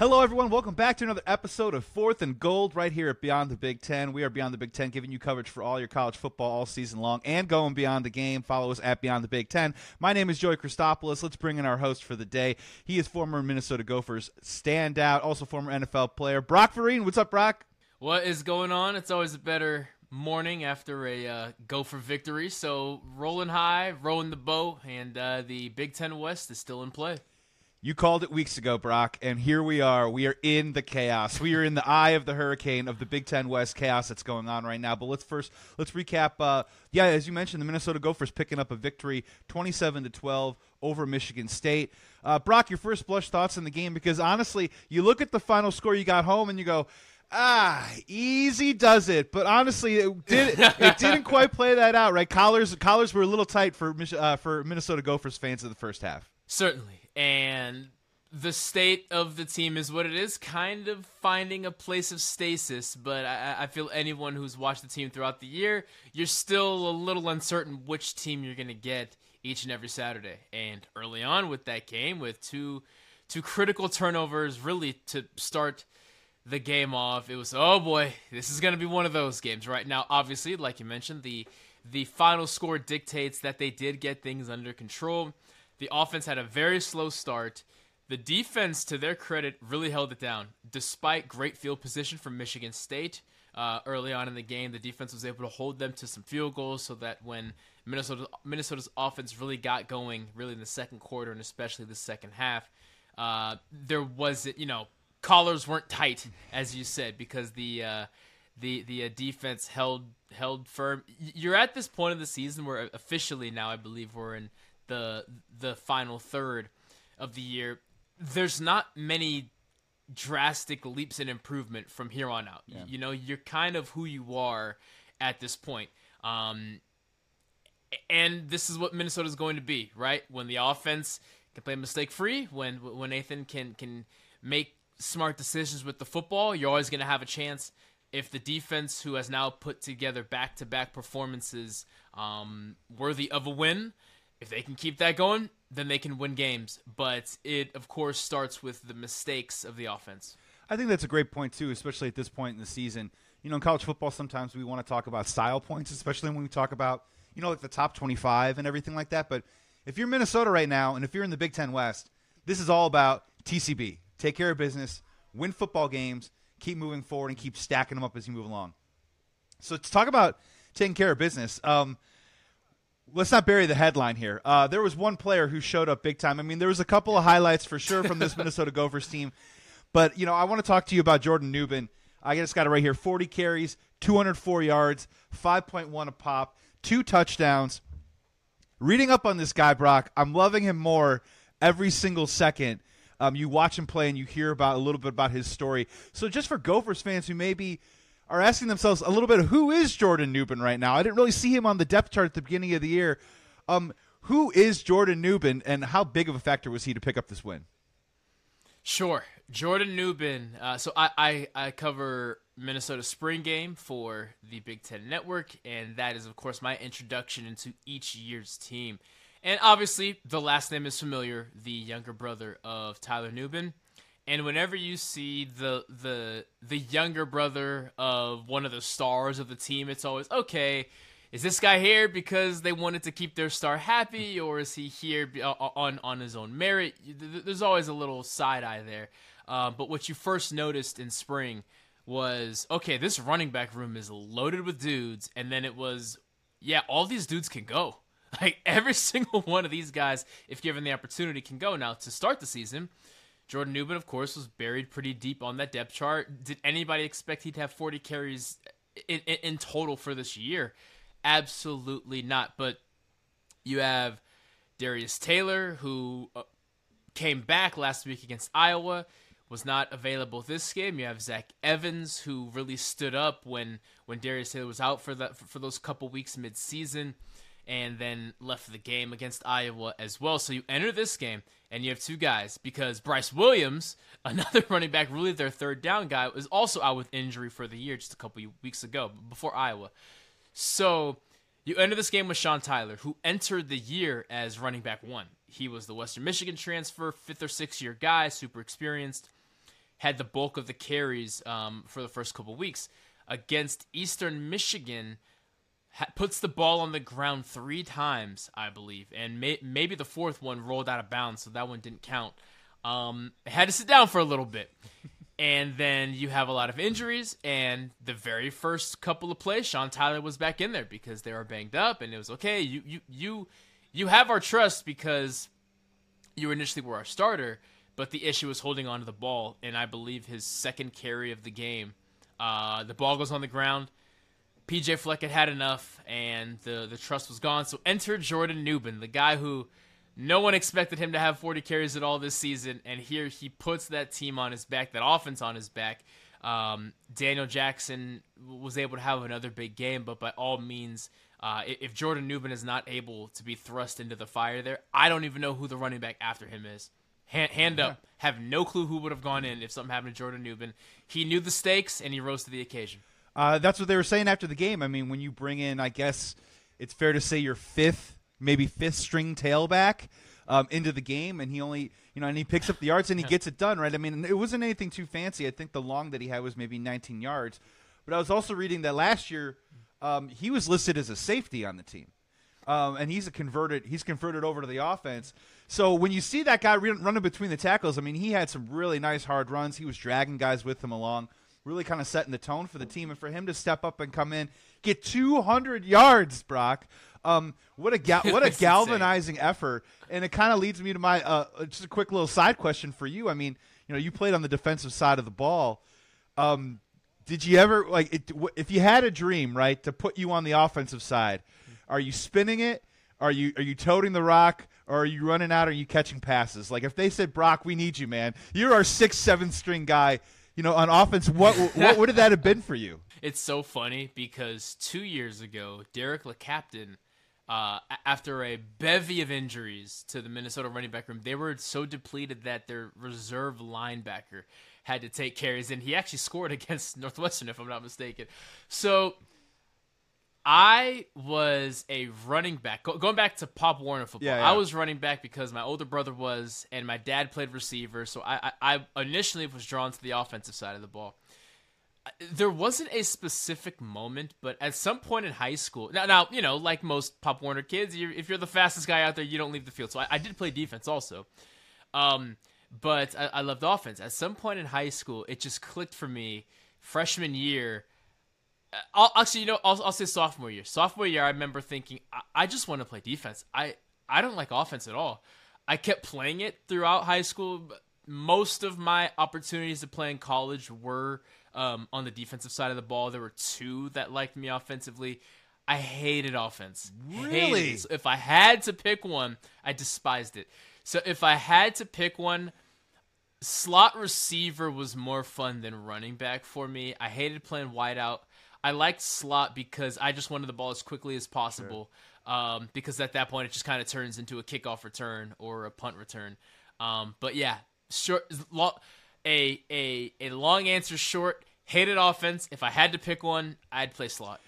Hello, everyone. Welcome back to another episode of Fourth and Gold right here at Beyond the Big Ten. We are Beyond the Big Ten, giving you coverage for all your college football all season long and going beyond the game. Follow us at Beyond the Big Ten. My name is Joey Christopoulos. Let's bring in our host for the day. He is former Minnesota Gophers standout, also former NFL player, Brock Vereen. What's up, Brock? What is going on? It's always a better morning after a uh, Gopher victory. So rolling high, rowing the boat, and uh, the Big Ten West is still in play. You called it weeks ago, Brock, and here we are. We are in the chaos. We are in the eye of the hurricane of the Big Ten West chaos that's going on right now. But let's first let's recap. Uh, yeah, as you mentioned, the Minnesota Gophers picking up a victory, twenty-seven to twelve over Michigan State. Uh, Brock, your first blush thoughts in the game because honestly, you look at the final score you got home and you go. Ah, easy does it, but honestly, it did it didn't quite play that out, right? Collars collars were a little tight for uh, for Minnesota Gophers fans in the first half. Certainly, and the state of the team is what it is, kind of finding a place of stasis. But I, I, feel anyone who's watched the team throughout the year, you're still a little uncertain which team you're going to get each and every Saturday. And early on with that game, with two two critical turnovers, really to start the game off, it was oh boy, this is going to be one of those games. Right now, obviously, like you mentioned, the the final score dictates that they did get things under control. The offense had a very slow start. The defense, to their credit, really held it down. Despite great field position from Michigan State uh, early on in the game, the defense was able to hold them to some field goals so that when Minnesota Minnesota's offense really got going, really in the second quarter and especially the second half, uh, there was you know collars weren't tight as you said because the uh, the the uh, defense held held firm. You're at this point of the season where officially now I believe we're in the the final third of the year, there's not many drastic leaps in improvement from here on out. Yeah. You know, you're kind of who you are at this point. Um, and this is what Minnesota is going to be, right? When the offense can play mistake free, when when Athan can can make smart decisions with the football, you're always going to have a chance. If the defense, who has now put together back to back performances um, worthy of a win, if they can keep that going, then they can win games. But it, of course, starts with the mistakes of the offense. I think that's a great point too, especially at this point in the season. You know, in college football, sometimes we want to talk about style points, especially when we talk about you know like the top twenty-five and everything like that. But if you're Minnesota right now, and if you're in the Big Ten West, this is all about TCB. Take care of business, win football games, keep moving forward, and keep stacking them up as you move along. So to talk about taking care of business. Um, let's not bury the headline here. Uh, there was one player who showed up big time. I mean, there was a couple of highlights for sure from this Minnesota Gophers team, but you know, I want to talk to you about Jordan Nubin. I just got it right here: 40 carries, 204 yards, 5.1 a pop, two touchdowns. Reading up on this guy, Brock, I'm loving him more every single second. Um, you watch him play and you hear about a little bit about his story. So, just for Gophers fans who maybe are asking themselves a little bit who is Jordan Nubin right now? I didn't really see him on the depth chart at the beginning of the year. Um, who is Jordan Nubin, and how big of a factor was he to pick up this win? Sure, Jordan Nubin. Uh, so I, I, I cover Minnesota spring game for the Big Ten Network, and that is of course my introduction into each year's team. And obviously, the last name is familiar. The younger brother of Tyler Nubin. And whenever you see the the the younger brother of one of the stars of the team, it's always okay. Is this guy here because they wanted to keep their star happy, or is he here on on his own merit? There's always a little side eye there. Uh, but what you first noticed in spring was okay. This running back room is loaded with dudes, and then it was yeah, all these dudes can go. Like every single one of these guys, if given the opportunity, can go. Now to start the season Jordan Nubin, of course, was buried pretty deep on that depth chart. Did anybody expect he'd have 40 carries in, in, in total for this year? Absolutely not. But you have Darius Taylor, who uh, came back last week against Iowa, was not available this game. You have Zach Evans, who really stood up when when Darius Taylor was out for that for, those couple weeks mid season and then left the game against Iowa as well. So you enter this game and you have two guys because Bryce Williams, another running back, really their third down guy, was also out with injury for the year just a couple weeks ago before Iowa. So you enter this game with Sean Tyler, who entered the year as running back one. He was the Western Michigan transfer, fifth or sixth year guy, super experienced. had the bulk of the carries um, for the first couple weeks against Eastern Michigan. Ha- puts the ball on the ground three times, I believe, and may- maybe the fourth one rolled out of bounds, so that one didn't count. Um, had to sit down for a little bit. and then you have a lot of injuries. And the very first couple of plays, Sean Tyler was back in there because they were banged up, and it was okay. You you you you have our trust because you initially were our starter, but the issue was holding on to the ball. And I believe his second carry of the game, uh, the ball goes on the ground. PJ Fleck had had enough, and the the trust was gone. So enter Jordan Nubin, the guy who no one expected him to have 40 carries at all this season, and here he puts that team on his back, that offense on his back. Um, Daniel Jackson was able to have another big game, but by all means, uh, if Jordan Nubin is not able to be thrust into the fire there, I don't even know who the running back after him is. Hand, hand up, have no clue who would have gone in if something happened to Jordan Nubin. He knew the stakes and he rose to the occasion. Uh, that's what they were saying after the game. I mean, when you bring in, I guess it's fair to say your fifth maybe fifth string tailback um, into the game, and he only you know and he picks up the yards and he gets it done right. I mean, it wasn't anything too fancy. I think the long that he had was maybe 19 yards, but I was also reading that last year um, he was listed as a safety on the team. Um, and he's a converted. He's converted over to the offense. So when you see that guy running between the tackles, I mean, he had some really nice hard runs. He was dragging guys with him along, really kind of setting the tone for the team. And for him to step up and come in, get 200 yards, Brock, um, what a ga- what a galvanizing effort, and it kind of leads me to my uh, just a quick little side question for you. I mean, you know, you played on the defensive side of the ball. Um, did you ever like it, if you had a dream, right, to put you on the offensive side? Are you spinning it? Are you are you toting the rock? Or are you running out? Or are you catching passes? Like if they said, Brock, we need you, man. You're our six, seven string guy. You know, on offense, what what would that have been for you? It's so funny because two years ago, Derik LeCaptain – uh, after a bevy of injuries to the Minnesota running back room, they were so depleted that their reserve linebacker had to take carries, and he actually scored against Northwestern, if I'm not mistaken. So I was a running back. Go, going back to Pop Warner football, yeah, yeah. I was running back because my older brother was, and my dad played receiver. So I, I, I initially was drawn to the offensive side of the ball there wasn't a specific moment, but at some point in high school, now, now you know, like most Pop Warner kids, you're, if you're the fastest guy out there, you don't leave the field. So I, I did play defense also, um, but I, I loved offense. At some point in high school, it just clicked for me. Freshman year, I'll, actually, you know, I'll, I'll say sophomore year. Sophomore year, I remember thinking, I, I just want to play defense. I I don't like offense at all. I kept playing it throughout high school. Most of my opportunities to play in college were um, on the defensive side of the ball. There were two that liked me offensively. I hated offense. Really? Hated so if I had to pick one, I despised it. So if I had to pick one, slot receiver was more fun than running back for me. I hated playing wideout. I liked slot because I just wanted the ball as quickly as possible. Sure. Um, because at that point it just kind of turns into a kickoff return or a punt return. Um, but yeah, short, a a a long answer short. Hated offense. If I had to pick one, I'd play slot.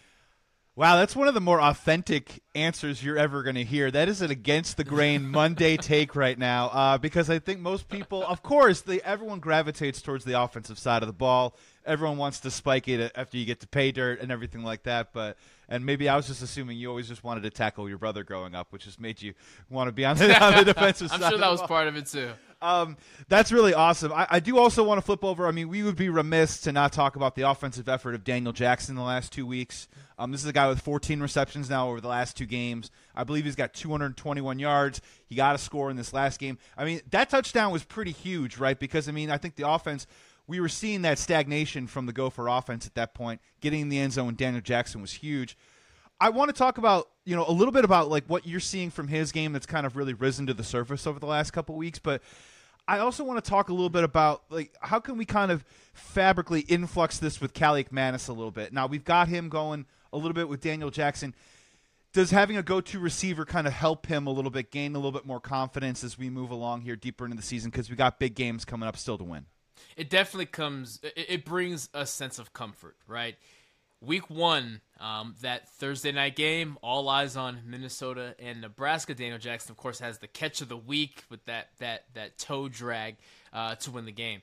Wow, that's one of the more authentic answers you're ever going to hear. That is an against the grain Monday take right now, uh, because I think most people, of course, they, everyone gravitates towards the offensive side of the ball. Everyone wants to spike it after you get to pay dirt and everything like that. But and maybe I was just assuming you always just wanted to tackle your brother growing up, which just made you want to be on the, on the defensive I'm side. I'm sure that was part of it too. Um, that's really awesome. I, I, do also want to flip over. I mean, we would be remiss to not talk about the offensive effort of Daniel Jackson in the last two weeks. Um, this is a guy with 14 receptions now over the last two games. I believe he's got 221 yards. He got a score in this last game. I mean, that touchdown was pretty huge, right? Because, I mean, I think the offense, we were seeing that stagnation from the Gopher offense at that point. Getting in the end zone, Daniel Jackson was huge. I want to talk about you know a little bit about like what you're seeing from his game that's kind of really risen to the surface over the last couple weeks, but I also want to talk a little bit about like how can we kind of fabrically influx this with Kaliakmanis a little bit. Now we've got him going a little bit with Daniel Jackson. Does having a go-to receiver kind of help him a little bit, gain a little bit more confidence as we move along here deeper into the season? Because we got big games coming up still to win. It definitely comes. It brings a sense of comfort, right? week one, um, that Thursday night game, all eyes on Minnesota and Nebraska. Daniel Jackson, of course, has the catch of the week with that that that toe drag uh, to win the game.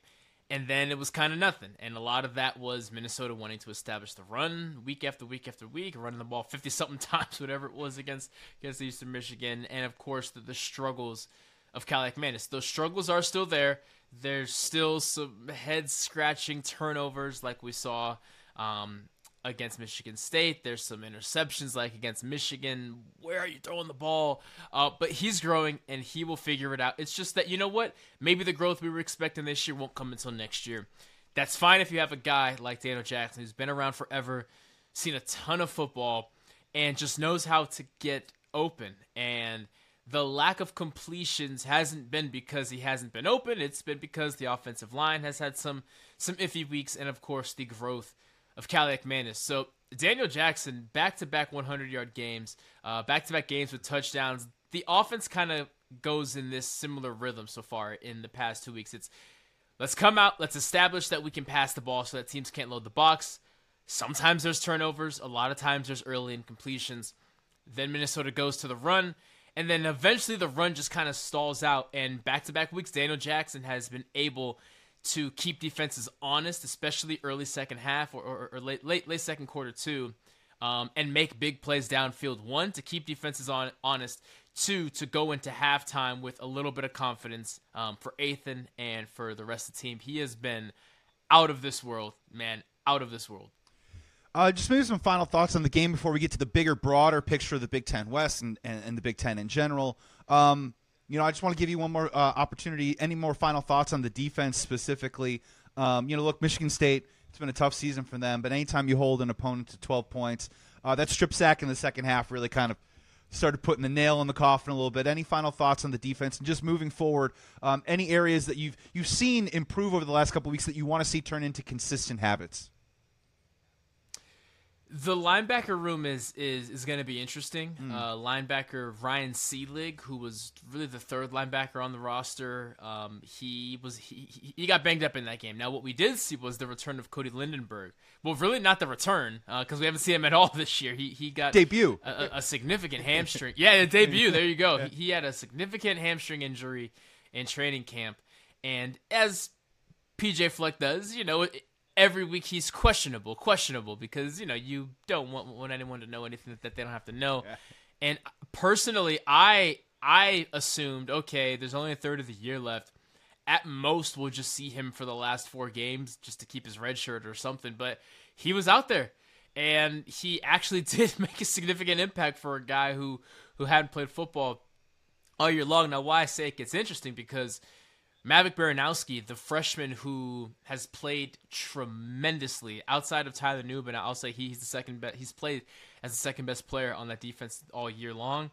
and then it was kind of nothing. And a lot of that was Minnesota wanting to establish the run week after week after week, running the ball 50 something times, whatever it was against against Eastern Michigan. And of course, the, the struggles of Kaliakmanis. Those struggles are still there. There's still some head scratching turnovers like we saw um, against Michigan State. There's some interceptions like against Michigan. Where are you throwing the ball? Uh, but he's growing and he will figure it out. It's just that, you know what? Maybe the growth we were expecting this year won't come until next year. That's fine if you have a guy like Daniel Jackson who's been around forever, seen a ton of football, and just knows how to get open. And the lack of completions hasn't been because he hasn't been open. It's been because the offensive line has had some some iffy weeks, and of course the growth of Kaliakmanis. So Daniel Jackson, back to back 100 yard games, back to back games with touchdowns. The offense kind of goes in this similar rhythm so far in the past two weeks. It's let's come out, let's establish that we can pass the ball so that teams can't load the box. Sometimes there's turnovers, a lot of times there's early incompletions. Then Minnesota goes to the run, and then eventually the run just kind of stalls out. And back to back weeks, Daniel Jackson has been able to keep defenses honest, especially early second half or, or, or late, late late second quarter too, um, and make big plays downfield. One to keep defenses on honest. Two to go into halftime with a little bit of confidence um, for Athan and for the rest of the team. He has been out of this world, man, out of this world. Uh, just maybe some final thoughts on the game before we get to the bigger, broader picture of the Big Ten West and, and, and the Big Ten in general. Um, you know, I just want to give you one more uh, opportunity. Any more final thoughts on the defense specifically? Um, you know, look, Michigan State. It's been a tough season for them, but anytime you hold an opponent to 12 points, uh, that strip sack in the second half really kind of started putting the nail in the coffin a little bit. Any final thoughts on the defense and just moving forward? Um, any areas that you've you've seen improve over the last couple weeks that you want to see turn into consistent habits? The linebacker room is is, is going to be interesting. Mm. Uh, linebacker Ryan Seelig, who was really the third linebacker on the roster, um, he was he, he got banged up in that game. Now, what we did see was the return of Cody Lindenberg. Well, really not the return because uh, we haven't seen him at all this year. He he got debut a, a significant hamstring. Yeah, the debut. There you go. Yeah. He, he had a significant hamstring injury in training camp, and as PJ Fleck does, you know, every week he's questionable, questionable because you know you don't want, want anyone to know anything that, they don't have to know. Yeah. And personally, I I assumed okay, there's only a third of the year left. At most, we'll just see him for the last four games just to keep his red shirt or something. But he was out there, and he actually did make a significant impact for a guy who who hadn't played football all year long. Now, why I say it gets interesting because Maverick Baranowski, the freshman who has played tremendously outside of Tyler Nubin, I'll say he's the second best. He's played as the second best player on that defense all year long.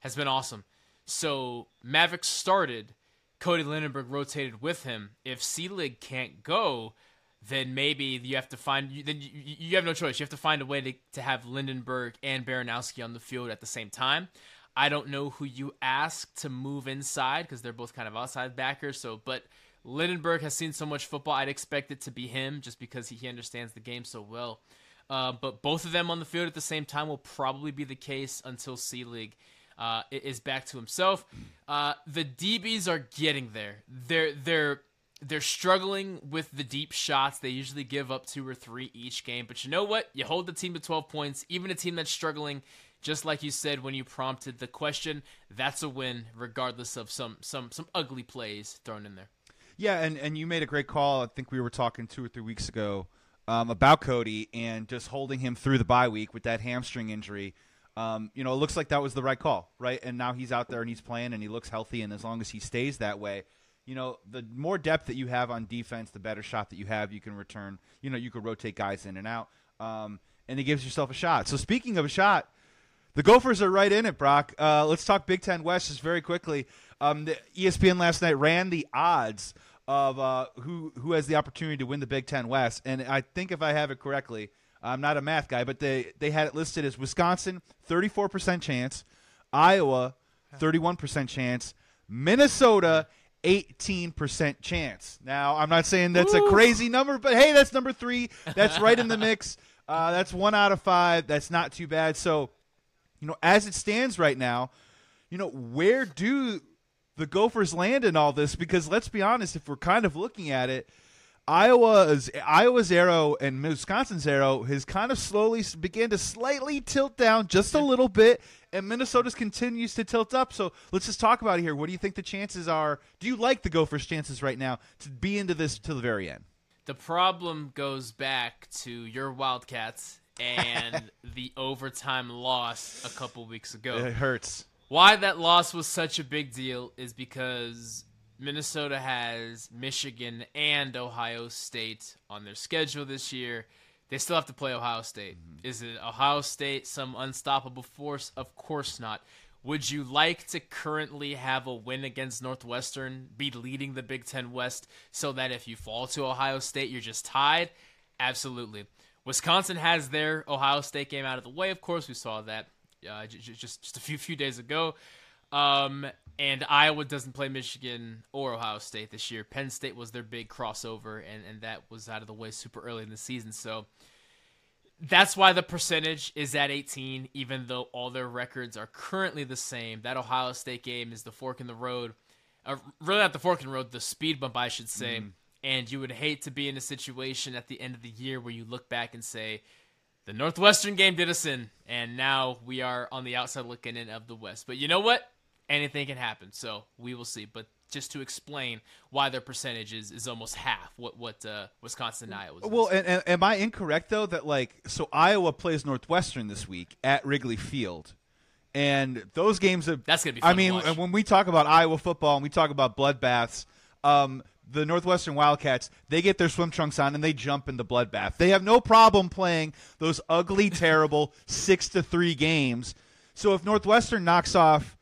Has been awesome. So Maverick started. Cody Lindenberg rotated with him. If Seelig can't go, then maybe you have to find. Then you, you have no choice. You have to find a way to, to have Lindenberg and Baranowski on the field at the same time. I don't know who you ask to move inside because they're both kind of outside backers. So, but Lindenberg has seen so much football. I'd expect it to be him just because he, he understands the game so well. Uh, but both of them on the field at the same time will probably be the case until Seelig uh, is back to himself. Uh, the DBs are getting there. They're they're they're struggling with the deep shots. They usually give up two or three each game. But you know what? You hold the team to 12 points. Even a team that's struggling just like you said when you prompted the question, that's a win regardless of some some some ugly plays thrown in there. Yeah, and and you made a great call. I think we were talking two or three weeks ago um, about Cody and just holding him through the bye week with that hamstring injury. Um, you know, it looks like that was the right call, right? And now he's out there and he's playing and he looks healthy. And as long as he stays that way, you know, the more depth that you have on defense, the better shot that you have. You can return. You know, you could rotate guys in and out, um, and it gives yourself a shot. So speaking of a shot, the Gophers are right in it, Brock. Uh, let's talk Big Ten West just very quickly. Um, the ESPN last night ran the odds of uh, who who has the opportunity to win the Big Ten West, and I think if I have it correctly, I'm not a math guy, but they they had it listed as Wisconsin 34 percent chance, Iowa 31 percent chance, Minnesota 18% chance. Now, I'm not saying that's Ooh. a crazy number, but hey, that's number three. That's right in the mix. Uh, that's one out of five. That's not too bad. So you know, as it stands right now, you know, where do the Gophers land in all this? Because let's be honest, if we're kind of looking at it, Iowa's Iowa's arrow and Wisconsin's arrow has kind of slowly began to slightly tilt down just a little bit, and Minnesota's continues to tilt up. So let's just talk about it here. What do you think the chances are? Do you like the Gophers' chances right now to be into this to the very end? The problem goes back to your Wildcats and the overtime loss a couple weeks ago. It hurts. Why that loss was such a big deal is because Minnesota has Michigan and Ohio State on their schedule this year. They still have to play Ohio State. Mm-hmm. Is it Ohio State some unstoppable force? Of course not. Would you like to currently have a win against Northwestern, be leading the Big Ten West, so that if you fall to Ohio State, you're just tied? Absolutely. Wisconsin has their Ohio State game out of the way. Of course, we saw that uh, j- just just a few few days ago. Um, and Iowa doesn't play Michigan or Ohio State this year. Penn State was their big crossover, and, and that was out of the way super early in the season. So that's why the percentage is at 18, even though all their records are currently the same. That Ohio State game is the fork in the road. Uh, really, not the fork in the road, the speed bump, I should say. And you would hate to be in a situation at the end of the year where you look back and say, the Northwestern game did us in, and now we are on the outside looking in of the West. But you know what? Anything can happen, so we will see. But just to explain why their percentage is, is almost half what what uh, Wisconsin and Iowa. Well, and, and, am I incorrect though that like so Iowa plays Northwestern this week at Wrigley Field, and those games have That's gonna be I mean, when we talk about Iowa football and we talk about bloodbaths, um, the Northwestern Wildcats they get their swim trunks on and they jump in the bloodbath. They have no problem playing those ugly, terrible six to three games. So if Northwestern knocks off,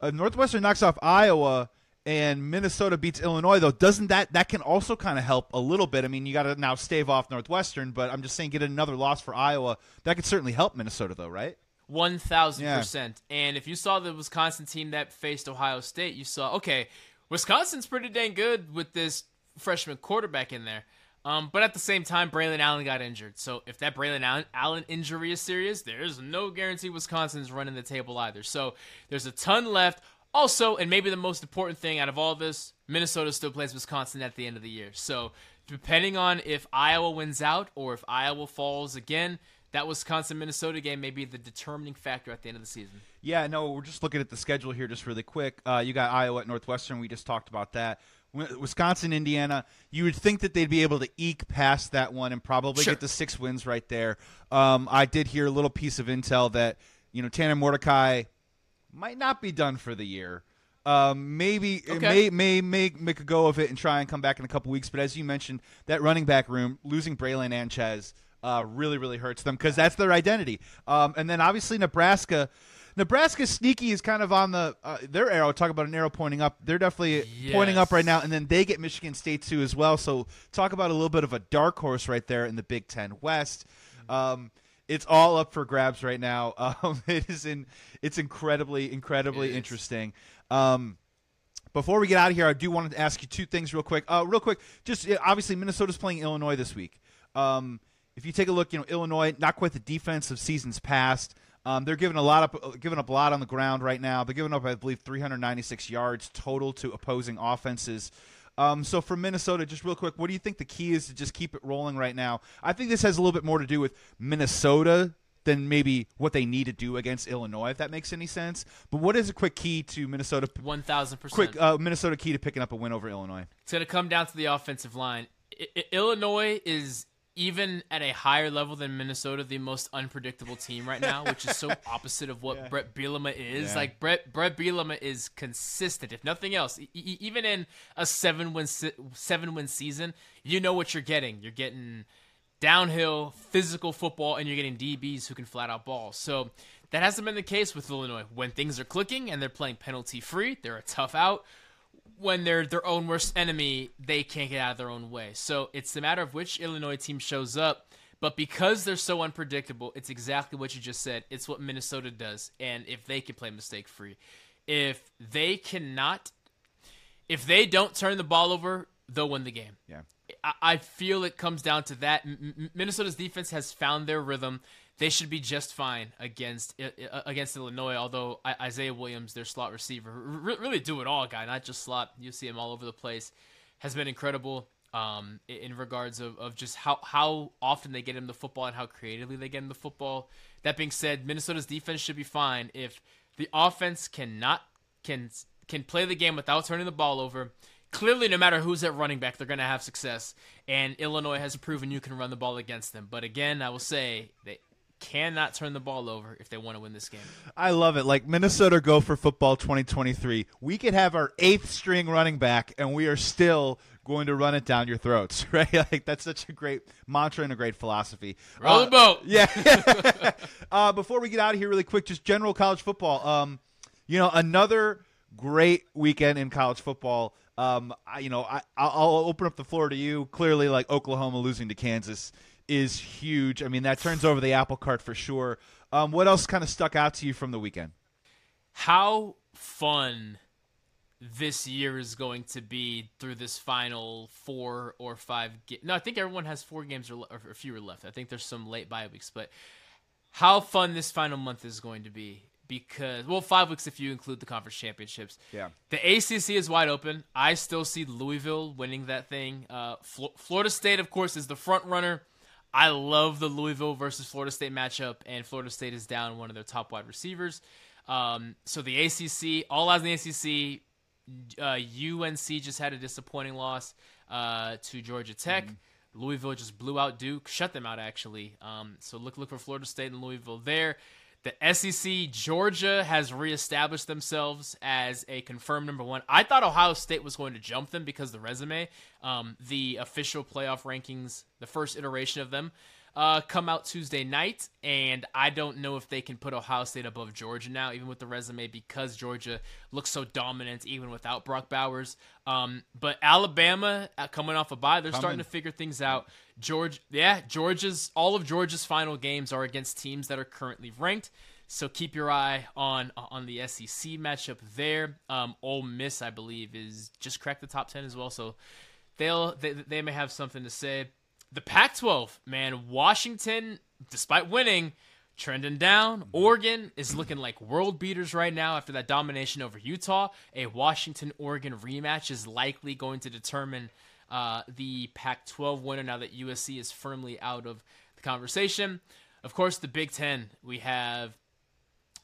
uh, Northwestern knocks off Iowa and Minnesota beats Illinois, though, doesn't that that can also kind of help a little bit? I mean, you got to now stave off Northwestern, but I'm just saying, get another loss for Iowa. That could certainly help Minnesota, though, right? One thousand percent. And if you saw the Wisconsin team that faced Ohio State, you saw okay, Wisconsin's pretty dang good with this freshman quarterback in there. Um, but at the same time, Braylon Allen got injured. So if that Braylon Allen, injury is serious, there's no guarantee Wisconsin's running the table either. So there's a ton left. Also, and maybe the most important thing out of all of this, Minnesota still plays Wisconsin at the end of the year. So depending on if Iowa wins out or if Iowa falls again, that Wisconsin Minnesota game may be the determining factor at the end of the season. Yeah, no, we're just looking at the schedule here, just really quick. Uh, you got Iowa at Northwestern. We just talked about that. Wisconsin, Indiana. You would think that they'd be able to eke past that one and probably Sure. get the six wins right there. Um, I did hear a little piece of intel that you know Tanner Mordecai might not be done for the year. Um, maybe Okay. may may make make a go of it and try and come back in a couple weeks. But as you mentioned, that running back room losing Braylon Anchez uh, really really hurts them because that's their identity. Um, and then obviously Nebraska. Nebraska sneaky is kind of on the uh, their arrow. Talk about an arrow pointing up. They're definitely pointing up right now, and then they get Michigan State too as well. So talk about a little bit of a dark horse right there in the Big Ten West. Um, it's all up for grabs right now. Um, it is in. It's incredibly, incredibly It interesting. Um, before we get out of here, I do want to ask you two things real quick. Uh, real quick, just obviously Minnesota's playing Illinois this week. Um, if you take a look, you know Illinois, not quite the defense of seasons past. Um, they're giving a lot up, uh, giving up a lot on the ground right now. They're giving up, I believe, 396 yards total to opposing offenses. Um, so for Minnesota, just real quick, what do you think the key is to just keep it rolling right now? I think this has a little bit more to do with Minnesota than maybe what they need to do against Illinois, if that makes any sense. But what is a quick key to Minnesota? One thousand percent. Quick uh, Minnesota key to picking up a win over Illinois. It's going to come down to the offensive line. I- I- Illinois is even at a higher level than Minnesota, the most unpredictable team right now, which is so opposite of what Brett Bielema is. Yeah. Like Brett Brett Bielema is consistent, if nothing else. E- even in a seven win se- seven win season, you know what you're getting. You're getting downhill physical football, and you're getting DBs who can flat out ball. So. That hasn't been the case with Illinois. When things are clicking and they're playing penalty free, they're a tough out when they're their own worst enemy, they can't get out of their own way. So it's a matter of which Illinois team shows up. But because they're so unpredictable, it's exactly what you just said. It's what Minnesota does. And if they can play mistake free, if they cannot, if they don't turn the ball over, they'll win the game. Yeah. I, I feel it comes down to that. M- Minnesota's defense has found their rhythm. They should be just fine against I- I- against Illinois. Although Isaiah Williams, their slot receiver, really do it all guy, not just slot. You see him all over the place. Has been incredible. um, in regards of, of just how, how often they get him the football and how creatively they get him the football. That being said, Minnesota's defense should be fine if the offense cannot can can play the game without turning the ball over. Clearly, no matter who's at running back, they're going to have success. And Illinois has proven you can run the ball against them. But again, I will say they cannot turn the ball over if they want to win this game. I love it. Like Minnesota Gopher football 2023. We could have our eighth string running back, and we are still going to run it down your throats, right? Like that's such a great mantra and a great philosophy. Roll uh, the boat. Yeah. uh, before we get out of here, really quick, just general college football. Um, you know, another great weekend in college football. Um, I, you know, I, I'll open up the floor to you. Clearly, like Oklahoma losing to Kansas is huge. I mean, that turns over the apple cart for sure. Um, what else kind of stuck out to you from the weekend? How fun this year is going to be through this final four or five. Ga- no, I think everyone has four games or, or fewer left. I think there's some late bye weeks, but how fun this final month is going to be because well, five weeks if you include the conference championships. Yeah, the ACC is wide open. I still see Louisville winning that thing. Uh, Fl- Florida State, of course, is the front runner. I love the Louisville versus Florida State matchup, and Florida State is down one of their top wide receivers. Um, so the ACC, all eyes in the ACC. Uh, UNC just had a disappointing loss uh, to Georgia Tech. Mm-hmm. Louisville just blew out Duke, shut them out actually. Um, so look look for Florida State and Louisville there. The SEC, Georgia has reestablished themselves as a confirmed number one. I thought Ohio State was going to jump them because the resume, um, the official playoff rankings, the first iteration of them, uh, come out Tuesday night, and I don't know if they can put Ohio State above Georgia now, even with the resume, because Georgia looks so dominant even without Brock Bowers. Um, but Alabama uh, coming off a bye, they're coming. starting to figure things out. George, yeah, Georgia's all of Georgia's final games are against teams that are currently ranked. So keep your eye on on the SEC matchup there. Um, Ole Miss, I believe, is just cracked the top ten as well. So they'll they, they may have something to say. The Pac-12, man, Washington, despite winning, trending down. Oregon is looking like world beaters right now after that domination over Utah. A Washington Oregon rematch is likely going to determine uh, the Pac 12 winner now that USC is firmly out of the conversation. Of course, the Big Ten. We have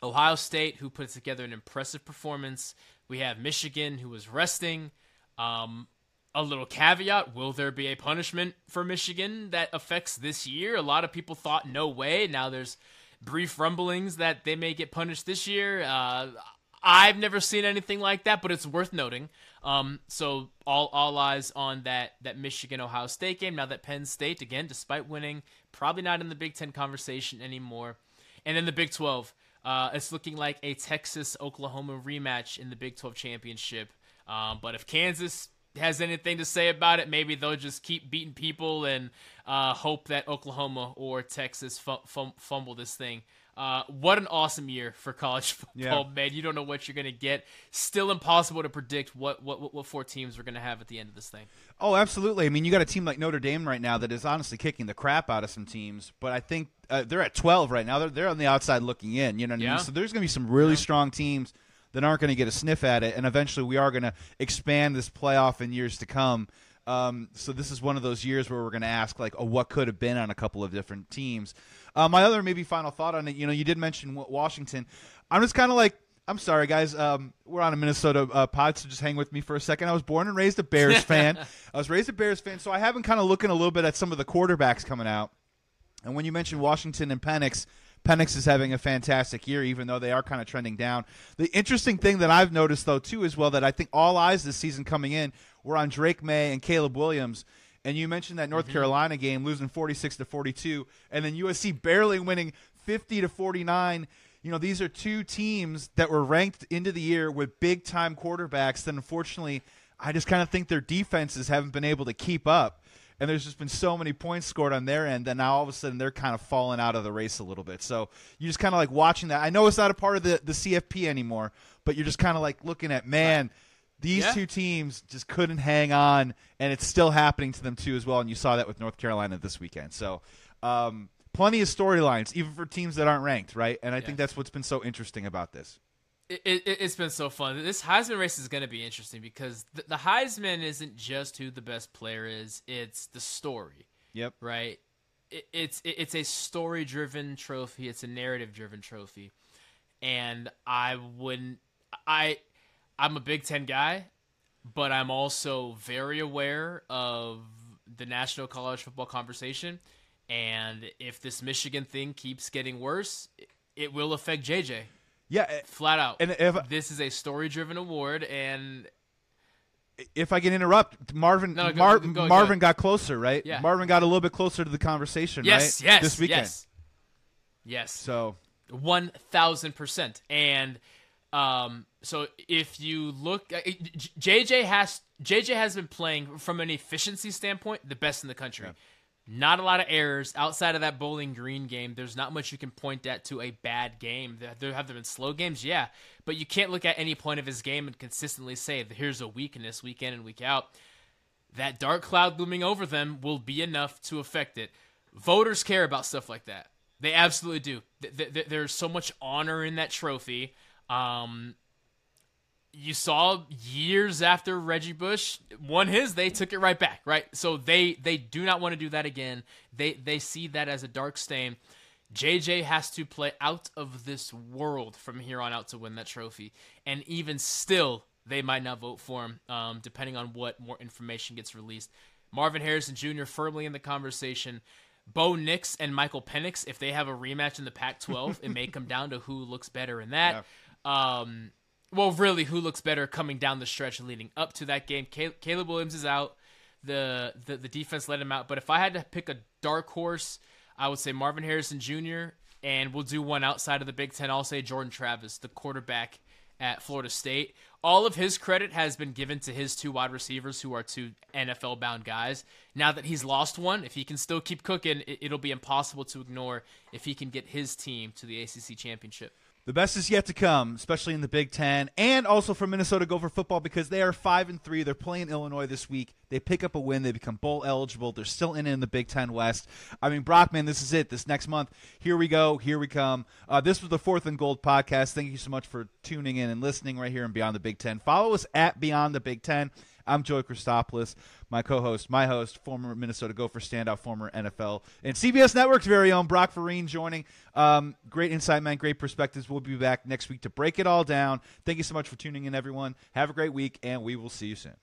Ohio State, who put together an impressive performance. We have Michigan, who was resting. Um, a little caveat will there be a punishment for Michigan that affects this year? A lot of people thought no way. Now there's brief rumblings that they may get punished this year. Uh, I've never seen anything like that, but it's worth noting. Um, so all all eyes on that that Michigan Ohio State game. Now that Penn State again, despite winning, probably not in the Big Ten conversation anymore. And then the Big Twelve, uh, it's looking like a Texas Oklahoma rematch in the Big Twelve championship. Um, but if Kansas has anything to say about it, maybe they'll just keep beating people and uh, hope that Oklahoma or Texas fumble this thing. Uh, what an awesome year for college football, yeah. man! You don't know what you're going to get. Still impossible to predict what, what what four teams we're going to have at the end of this thing. Oh, absolutely. I mean, you got a team like Notre Dame right now that is honestly kicking the crap out of some teams, but I think uh, they're at 12 right now. They're they're on the outside looking in. You know what yeah. I mean? So there's going to be some really yeah. strong teams that aren't going to get a sniff at it, and eventually we are going to expand this playoff in years to come. Um, so this is one of those years where we're going to ask like, oh, what could have been on a couple of different teams. Uh, my other maybe final thought on it, you know, you did mention Washington. I'm just kind of like, I'm sorry, guys. Um, we're on a Minnesota uh, pod, so just hang with me for a second. I was born and raised a Bears fan. I was raised a Bears fan, so I have been kind of looking a little bit at some of the quarterbacks coming out. And when you mentioned Washington and Penix, Penix is having a fantastic year, even though they are kind of trending down. The interesting thing that I've noticed, though, too, as well, that I think all eyes this season coming in were on Drake Maye and Caleb Williams. And you mentioned that North mm-hmm. Carolina game losing 46 to 42, and then USC barely winning 50 to 49. You know, these are two teams that were ranked into the year with big time quarterbacks that unfortunately I just kind of think their defenses haven't been able to keep up. And there's just been so many points scored on their end that now all of a sudden they're kind of falling out of the race a little bit. So you're just kind of like watching that. I know it's not a part of the, the CFP anymore, but you're just kind of like looking at, man, these yeah. two teams just couldn't hang on, and it's still happening to them too as well. And you saw that with North Carolina this weekend. So, um, plenty of storylines, even for teams that aren't ranked, right? And I think that's what's been so interesting about this. It, it, has been so fun. This Heisman race is going to be interesting because the, the Heisman isn't just who the best player is; it's the story. Yep. Right. It, it's it, it's a story driven trophy. It's a narrative driven trophy, and I wouldn't. I I'm a Big Ten guy, but I'm also very aware of the national college football conversation. And if this Michigan thing keeps getting worse, it will affect JJ. Yeah, flat out. And if this is a story-driven award, and if I can interrupt, Marvin no, go, Mar- go, go, Marvin got closer, right? Yeah. Marvin got a little bit closer to the conversation, yes, right? Yes, this weekend. Yes, yes. So one thousand percent, and um, so if you look, JJ uh, has JJ has been playing from an efficiency standpoint the best in the country. Yeah. Not a lot of errors outside of that Bowling Green game. There's not much you can point at to a bad game. There have there been slow games, yeah, but you can't look at any point of his game and consistently say here's a weakness week in and week out. That dark cloud looming over them will be enough to affect it. Voters care about stuff like that. They absolutely do. There's so much honor in that trophy. Um, you saw years after Reggie Bush won his, they took it right back, right? So they they do not want to do that again. They they see that as a dark stain. JJ has to play out of this world from here on out to win that trophy, and even still, they might not vote for him, um, depending on what more information gets released. Marvin Harrison Jr. firmly in the conversation. Bo Nix and Michael Penix, if they have a rematch in the Pac-12, it may come down to who looks better in that. Yeah. Um, well, really, who looks better coming down the stretch leading up to that game? Caleb Williams is out. The, the the defense let him out. But if I had to pick a dark horse, I would say Marvin Harrison Jr. And we'll do one outside of the Big Ten. I'll say Jordan Travis, the quarterback at Florida State. All of his credit has been given to his two wide receivers, who are two NFL bound guys. Now that he's lost one, if he can still keep cooking, it'll be impossible to ignore if he can get his team to the ACC championship. The best is yet to come, especially in the Big Ten, and also for Minnesota Gopher football because they are five and three. They're playing Illinois this week. They pick up a win. They become bowl eligible. They're still in in the Big Ten West. I mean, Brockman, this is it. This next month, here we go. Here we come. Uh, this was the Fourth and Gold podcast. Thank you so much for tuning in and listening right here and Beyond the Big Ten. Follow us at Beyond the Big Ten. I'm Joey Christopoulos, my co-host, my host, former Minnesota Gopher standout, former NFL and CBS Network's very own Brock Vereen joining. Um, great insight, man. Great perspectives. We'll be back next week to break it all down. Thank you so much for tuning in, everyone. Have a great week, and we will see you soon.